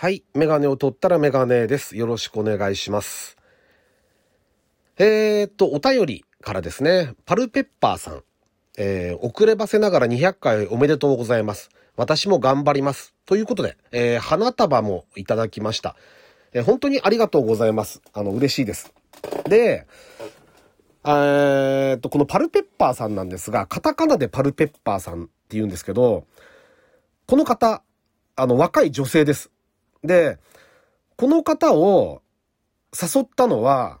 はい。メガネを取ったらメガネです。よろしくお願いします。えーっと、お便りからですね、パルペッパーさん。えー、遅ればせながら200回おめでとうございます。私も頑張ります。ということで、えー、花束もいただきました。えー本当にありがとうございます。あの、嬉しいです。で、えっと、このパルペッパーさんなんですが、カタカナでパルペッパーさんって言うんですけど、この方、あの、若い女性です。で、この方を誘ったのは、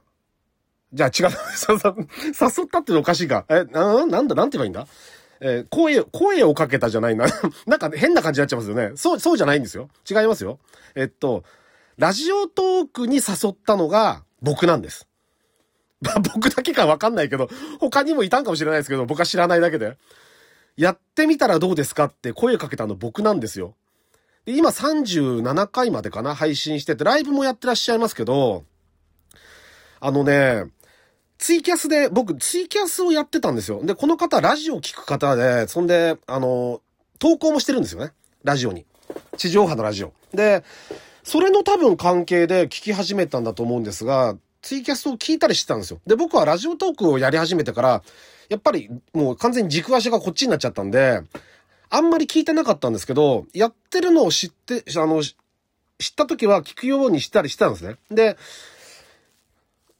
じゃあ違う、誘ったってのおかしいか。え、な、なんだ、なんて言えばいいんだ？えー声、声をかけたじゃないな。なんか変な感じになっちゃいますよね。そう、そうじゃないんですよ。違いますよ。えっと、ラジオトークに誘ったのが僕なんです。まあ僕だけかわかんないけど、他にもいたんかもしれないですけど、僕は知らないだけで。やってみたらどうですかって声をかけたの僕なんですよ。で、今37回までかな配信してて、ライブもやってらっしゃいますけど、あのね、ツイキャスで、僕、ツイキャスをやってたんですよ。で、この方、ラジオ聞く方で、そんで、あの、投稿もしてるんですよね。ラジオに。地上波のラジオ。で、それの多分関係で聞き始めたんだと思うんですが、ツイキャスを聞いたりしてたんですよ。で、僕はラジオトークをやり始めてから、やっぱりもう完全に軸足がこっちになっちゃったんで、あんまり聞いてなかったんですけど、やってるのを知って、あの、知った時は聞くようにしたりしてたんですね。で、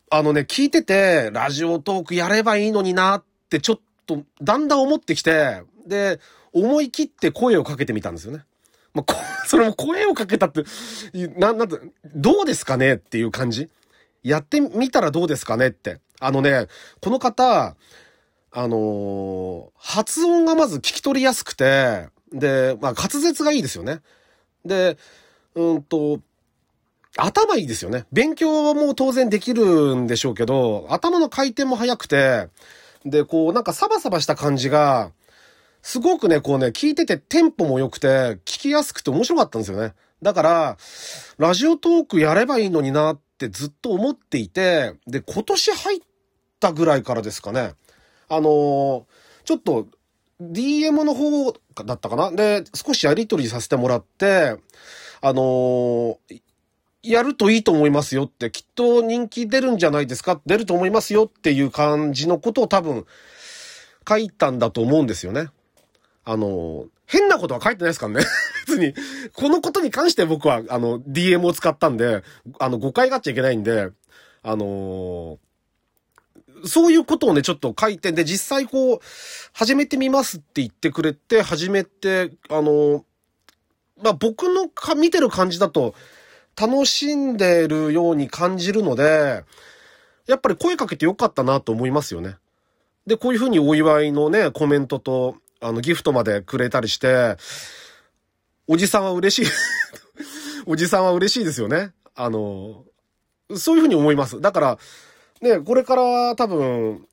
あのね、聞いてて、ラジオトークやればいいのになってちょっと、だんだん思ってきて、で、思い切って声をかけてみたんですよね。まあ、それも声をかけたって、な、なんて、どうですかね？っていう感じやってみたらどうですかね？って。あのね、この方、あのー発音がまず聞き取りやすくて、で、まあ、滑舌がいいですよね。で、うんと、頭いいですよね。勉強も当然できるんでしょうけど、頭の回転も速くて、で、こう、なんかサバサバした感じが、すごくね、こうね、聞いててテンポも良くて、聞きやすくて面白かったんですよね。だから、ラジオトークやればいいのになってずっと思っていて、で、今年入ったぐらいからですかね。あのちょっと、DM の方だったかな？で、少しやりとりさせてもらって、あのやるといいと思いますよって、きっと人気出るんじゃないですか？出ると思いますよっていう感じのことを多分書いたんだと思うんですよね。あの、変なことは書いてないですからね。別に、このことに関して僕は、あの、DM を使ったんで、あの、誤解があっちゃいけないんで、あのそういうことをね、ちょっと書いて、で、実際こう、始めてみますって言ってくれて、始めて、あのまあ、僕のか見てる感じだと、楽しんでるように感じるので、やっぱり声かけてよかったなと思いますよね。で、こういうふうにお祝いのね、コメントと、あの、ギフトまでくれたりして、おじさんは嬉しい。おじさんは嬉しいですよね。あの、そういうふうに思います。だから、ね、これから多分、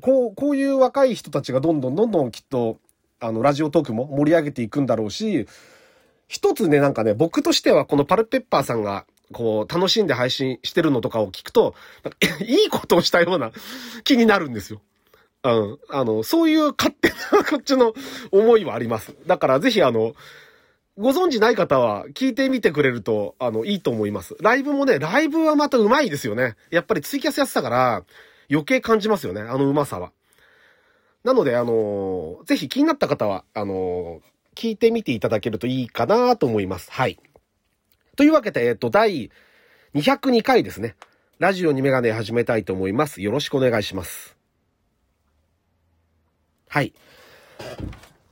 こう、こういう若い人たちがどんどんどんどんきっと、あの、ラジオトークも盛り上げていくんだろうし、一つね、なんかね、僕としてはこのパルペッパーさんが、こう、楽しんで配信してるのとかを聞くと、いいことをしたような 気になるんですよ。うん。あの、そういう勝手なこっちの思いはあります。だからぜひあの、ご存知ない方は聞いてみてくれると、あの、いいと思います。ライブもね、ライブはまた上手いですよね。やっぱりツイキャスやってたから、余計感じますよね。あの上手さは。なので、あのぜひ気になった方は、あの聞いてみていただけるといいかなと思います。はい。というわけで、えっと、第202回ですね。ラジオにメガネ始めたいと思います。よろしくお願いします。はい。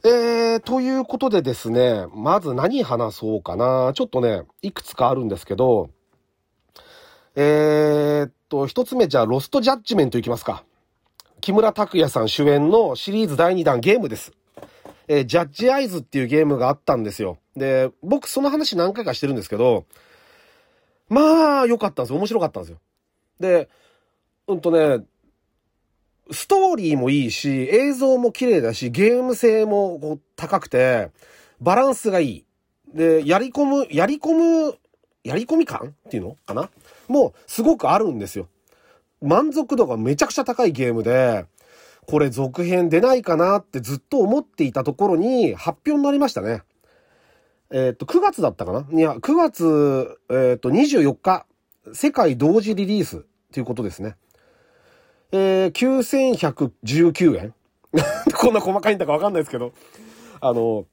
えー、ということでですね、まず何話そうかな。ちょっとね、いくつかあるんですけど、えーっと、一つ目じゃあ、ロストジャッジメントいきますか。木村拓哉さん主演のシリーズ第2弾ゲームです。えージャッジアイズっていうゲームがあったんですよ。で、僕その話何回かしてるんですけど、まあ、良かったんですよ。面白かったんですよ。で、うんとね、ストーリーもいいし、映像も綺麗だし、ゲーム性もこう高くて、バランスがいい。で、やり込む、やり込む、やり込み感っていうのかな？もう、すごくあるんですよ。満足度がめちゃくちゃ高いゲームで、これ続編出ないかなってずっと思っていたところに発表になりましたね。えっ、と、9月だったかな？いや、9月、えっ、と、24日、世界同時リリースということですね。えー、9119円 こんな細かいんだかわかんないですけど。あの、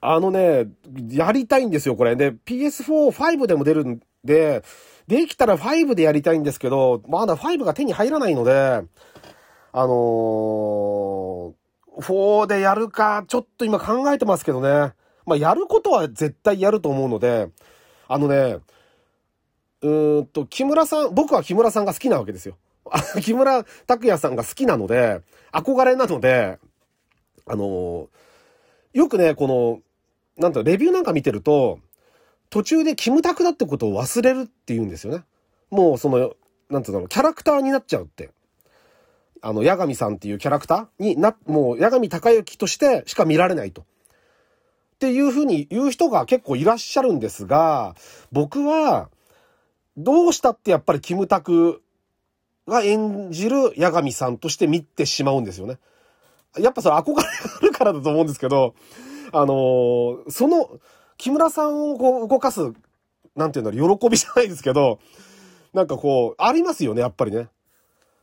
あのね、やりたいんですよ、これ。で、PS4、5でも出るんで、できたら5でやりたいんですけど、まだ5が手に入らないので、あのー、4でやるか、ちょっと今考えてますけどね。まあ、やることは絶対やると思うので、あのね、うーんと、木村さん、僕は木村さんが好きなわけですよ。木村拓哉さんが好きなので、憧れなので、あのー、よくね、この、なんと、レビューなんか見てると、途中でキムタクだってことを忘れるって言うんですよね。もうその、なんていうの、キャラクターになっちゃうって。あの、八神さんっていうキャラクターにな、もう、八神隆之としてしか見られないと。っていうふうに言う人が結構いらっしゃるんですが、僕は、どうしたってやっぱりキムタクが演じる八神さんとして見てしまうんですよね。やっぱそれ憧れがあるからだと思うんですけど、あのー、その、木村さんをこう動かす、なんていうんだろう、喜びじゃないですけど、なんかこう、ありますよね、やっぱりね。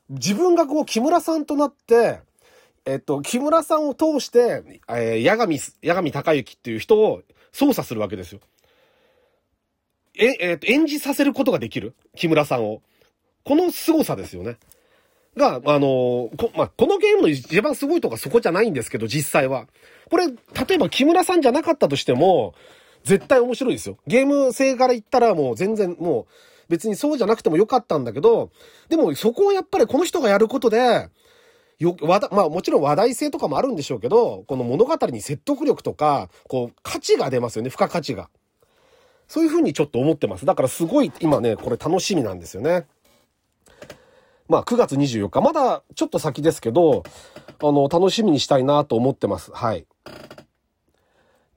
自分がこう、木村さんとなって、えっと、木村さんを通して、えー、八神、八神隆之っていう人を操作するわけですよ。え、えっと、演じさせることができる木村さんを。この凄さですよね。が、あのこ、まあ、このゲームの一番すごいとかそこじゃないんですけど、実際は。これ、例えば木村さんじゃなかったとしても、絶対面白いですよ。ゲーム性から言ったらもう全然もう、別にそうじゃなくてもよかったんだけど、でもそこをやっぱりこの人がやることで、よ、わだ、まあもちろん話題性とかもあるんでしょうけど、この物語に説得力とか、こう、価値が出ますよね、付加価値が。そういうふうにちょっと思ってます。だからすごい今ね、これ楽しみなんですよね。まあ9月24日、まだちょっと先ですけど、あの、楽しみにしたいなと思ってます。はい。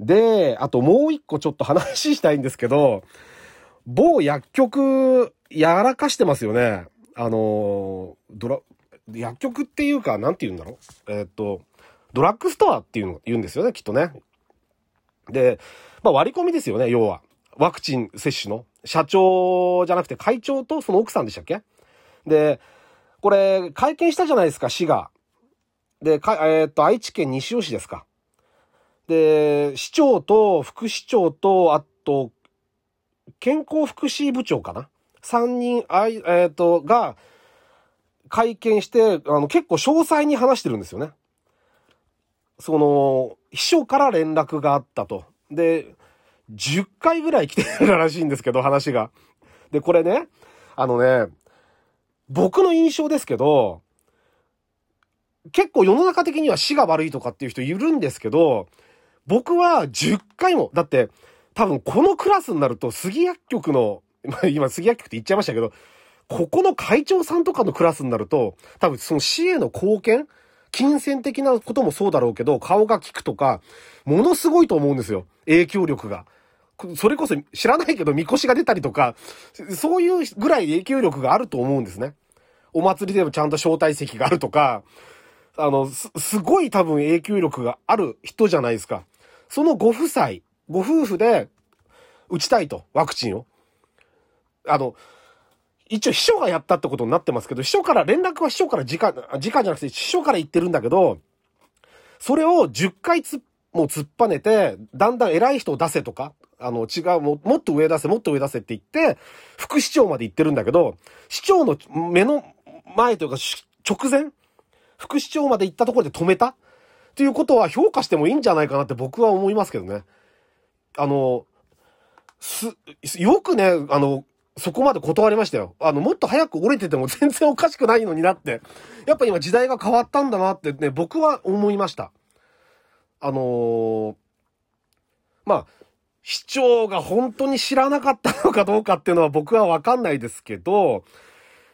で、あともう一個ちょっと話したいんですけど、某薬局、やらかしてますよね。あの、ドラ、薬局っていうか、なんて言うんだろうえ、っと、ドラッグストアっていうの言うんですよね、きっとね。で、まあ割り込みですよね、要は。ワクチン接種の。社長じゃなくて会長とその奥さんでしたっけ？で、これ、会見したじゃないですか、市が。で、か、えー、っと、愛知県西尾市ですか。で、市長と副市長と、あと、健康福祉部長かな三人、あい、えっ、と、が、会見して、あの、結構詳細に話してるんですよね。その、秘書から連絡があったと。で、10回ぐらい来てるらしいんですけど、話が。で、これね、あのね、僕の印象ですけど、結構世の中的には死が悪いとかっていう人いるんですけど、僕は10回も、だって多分このクラスになると杉薬局の、ま今杉薬局って言っちゃいましたけど、ここの会長さんとかのクラスになると、多分その死への貢献金銭的なこともそうだろうけど、顔が利くとか、ものすごいと思うんですよ。影響力が。それこそ知らないけど、みこしが出たりとか、そういうぐらい影響力があると思うんですね。お祭りでもちゃんと招待席があるとか、あの、す、すごい多分影響力がある人じゃないですか。そのご夫妻、ご夫婦で打ちたいと、ワクチンを。あの、一応秘書がやったってことになってますけど、秘書から、連絡は秘書から直、直じゃなくて秘書から言ってるんだけど、それを10回つ、もう突っぱねて、だんだん偉い人を出せとか、あの、違う、ももっと上出せ、もっと上出せって言って、副市長まで言ってるんだけど、市長の目の前というか、直前？副市長まで行ったところで止めた？っていうことは評価してもいいんじゃないかなって僕は思いますけどね。あの、す、よくね、あの、そこまで断りましたよ。あの、もっと早く折れてても 全然おかしくないのになって。やっぱ今時代が変わったんだなってね、僕は思いました。あのー、まあ、市長が本当に知らなかったのかどうかっていうのは僕はわかんないですけど、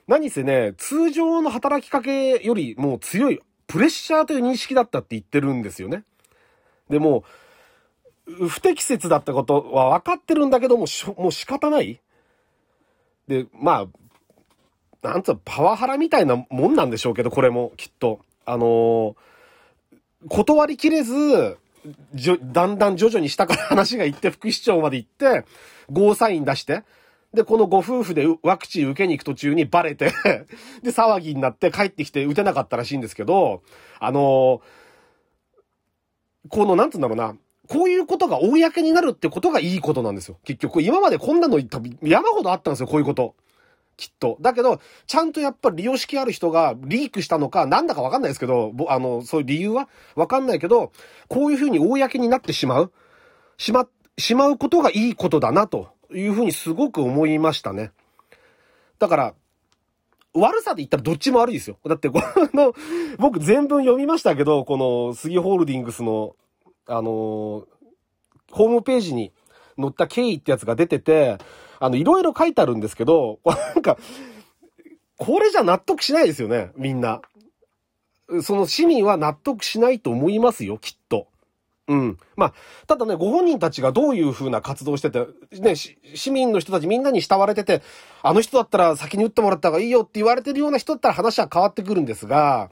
何せね、通常の働きかけよりも強いプレッシャーという認識だったって言ってるんですよね。でも、不適切だったことは分かってるんだけども、もう仕方ないで、まあ、なんつうパワハラみたいなもんなんでしょうけど、これも、きっと。あのー、断りきれず、だんだん徐々に下から話が行って副市長まで行って、ゴーサイン出して、で、このご夫婦でワクチン受けに行く途中にバレて で、騒ぎになって帰ってきて打てなかったらしいんですけど、あのー、この、なんつうんだろうな、こういうことが公になるってことがいいことなんですよ。結局、今までこんなの山ほどあったんですよ、こういうこと。きっと。だけど、ちゃんとやっぱり利用式ある人がリークしたのか、なんだかわかんないですけど、あの、そういう理由は？わかんないけど、こういうふうに公になってしまう、しま、しまうことがいいことだな、というふうにすごく思いましたね。だから、悪さで言ったらどっちも悪いですよ。だって、この、僕全文読みましたけど、この杉ホールディングスの、あのー、ホームページに載った経緯ってやつが出てて、あの、いろいろ書いてあるんですけど、なんか、これじゃ納得しないですよね、みんな。その市民は納得しないと思いますよ、きっと。うん。まあ、ただね、ご本人たちがどういう風な活動してて、ね、市民の人たちみんなに慕われてて、あの人だったら先に打ってもらった方がいいよって言われてるような人だったら話は変わってくるんですが、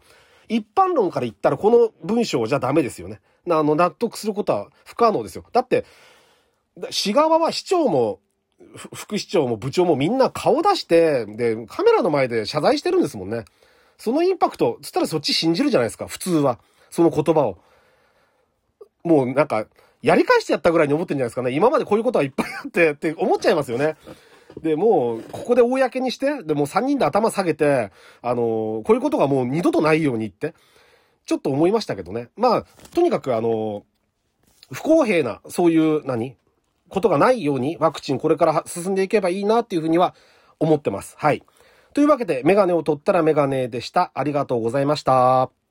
一般論から言ったらこの文章じゃダメですよね。あの、納得することは不可能ですよ。だって、市側は市長も副市長も部長もみんな顔出して、で、カメラの前で謝罪してるんですもんね。そのインパクト、つったらそっち信じるじゃないですか、普通は。その言葉を。もうなんか、やり返してやったぐらいに思ってんじゃないですかね。今までこういうことはいっぱいあって、って思っちゃいますよね。で、もう、ここで公にして、で、もう3人で頭下げて、あのー、こういうことがもう二度とないようにって、ちょっと思いましたけどね。まあ、とにかくあのー、不公平な、そういう何、ことがないようにワクチンこれから進んでいけばいいなっていうふうには思ってます。はい。というわけで、メガネを取ったらメガネでした。ありがとうございました。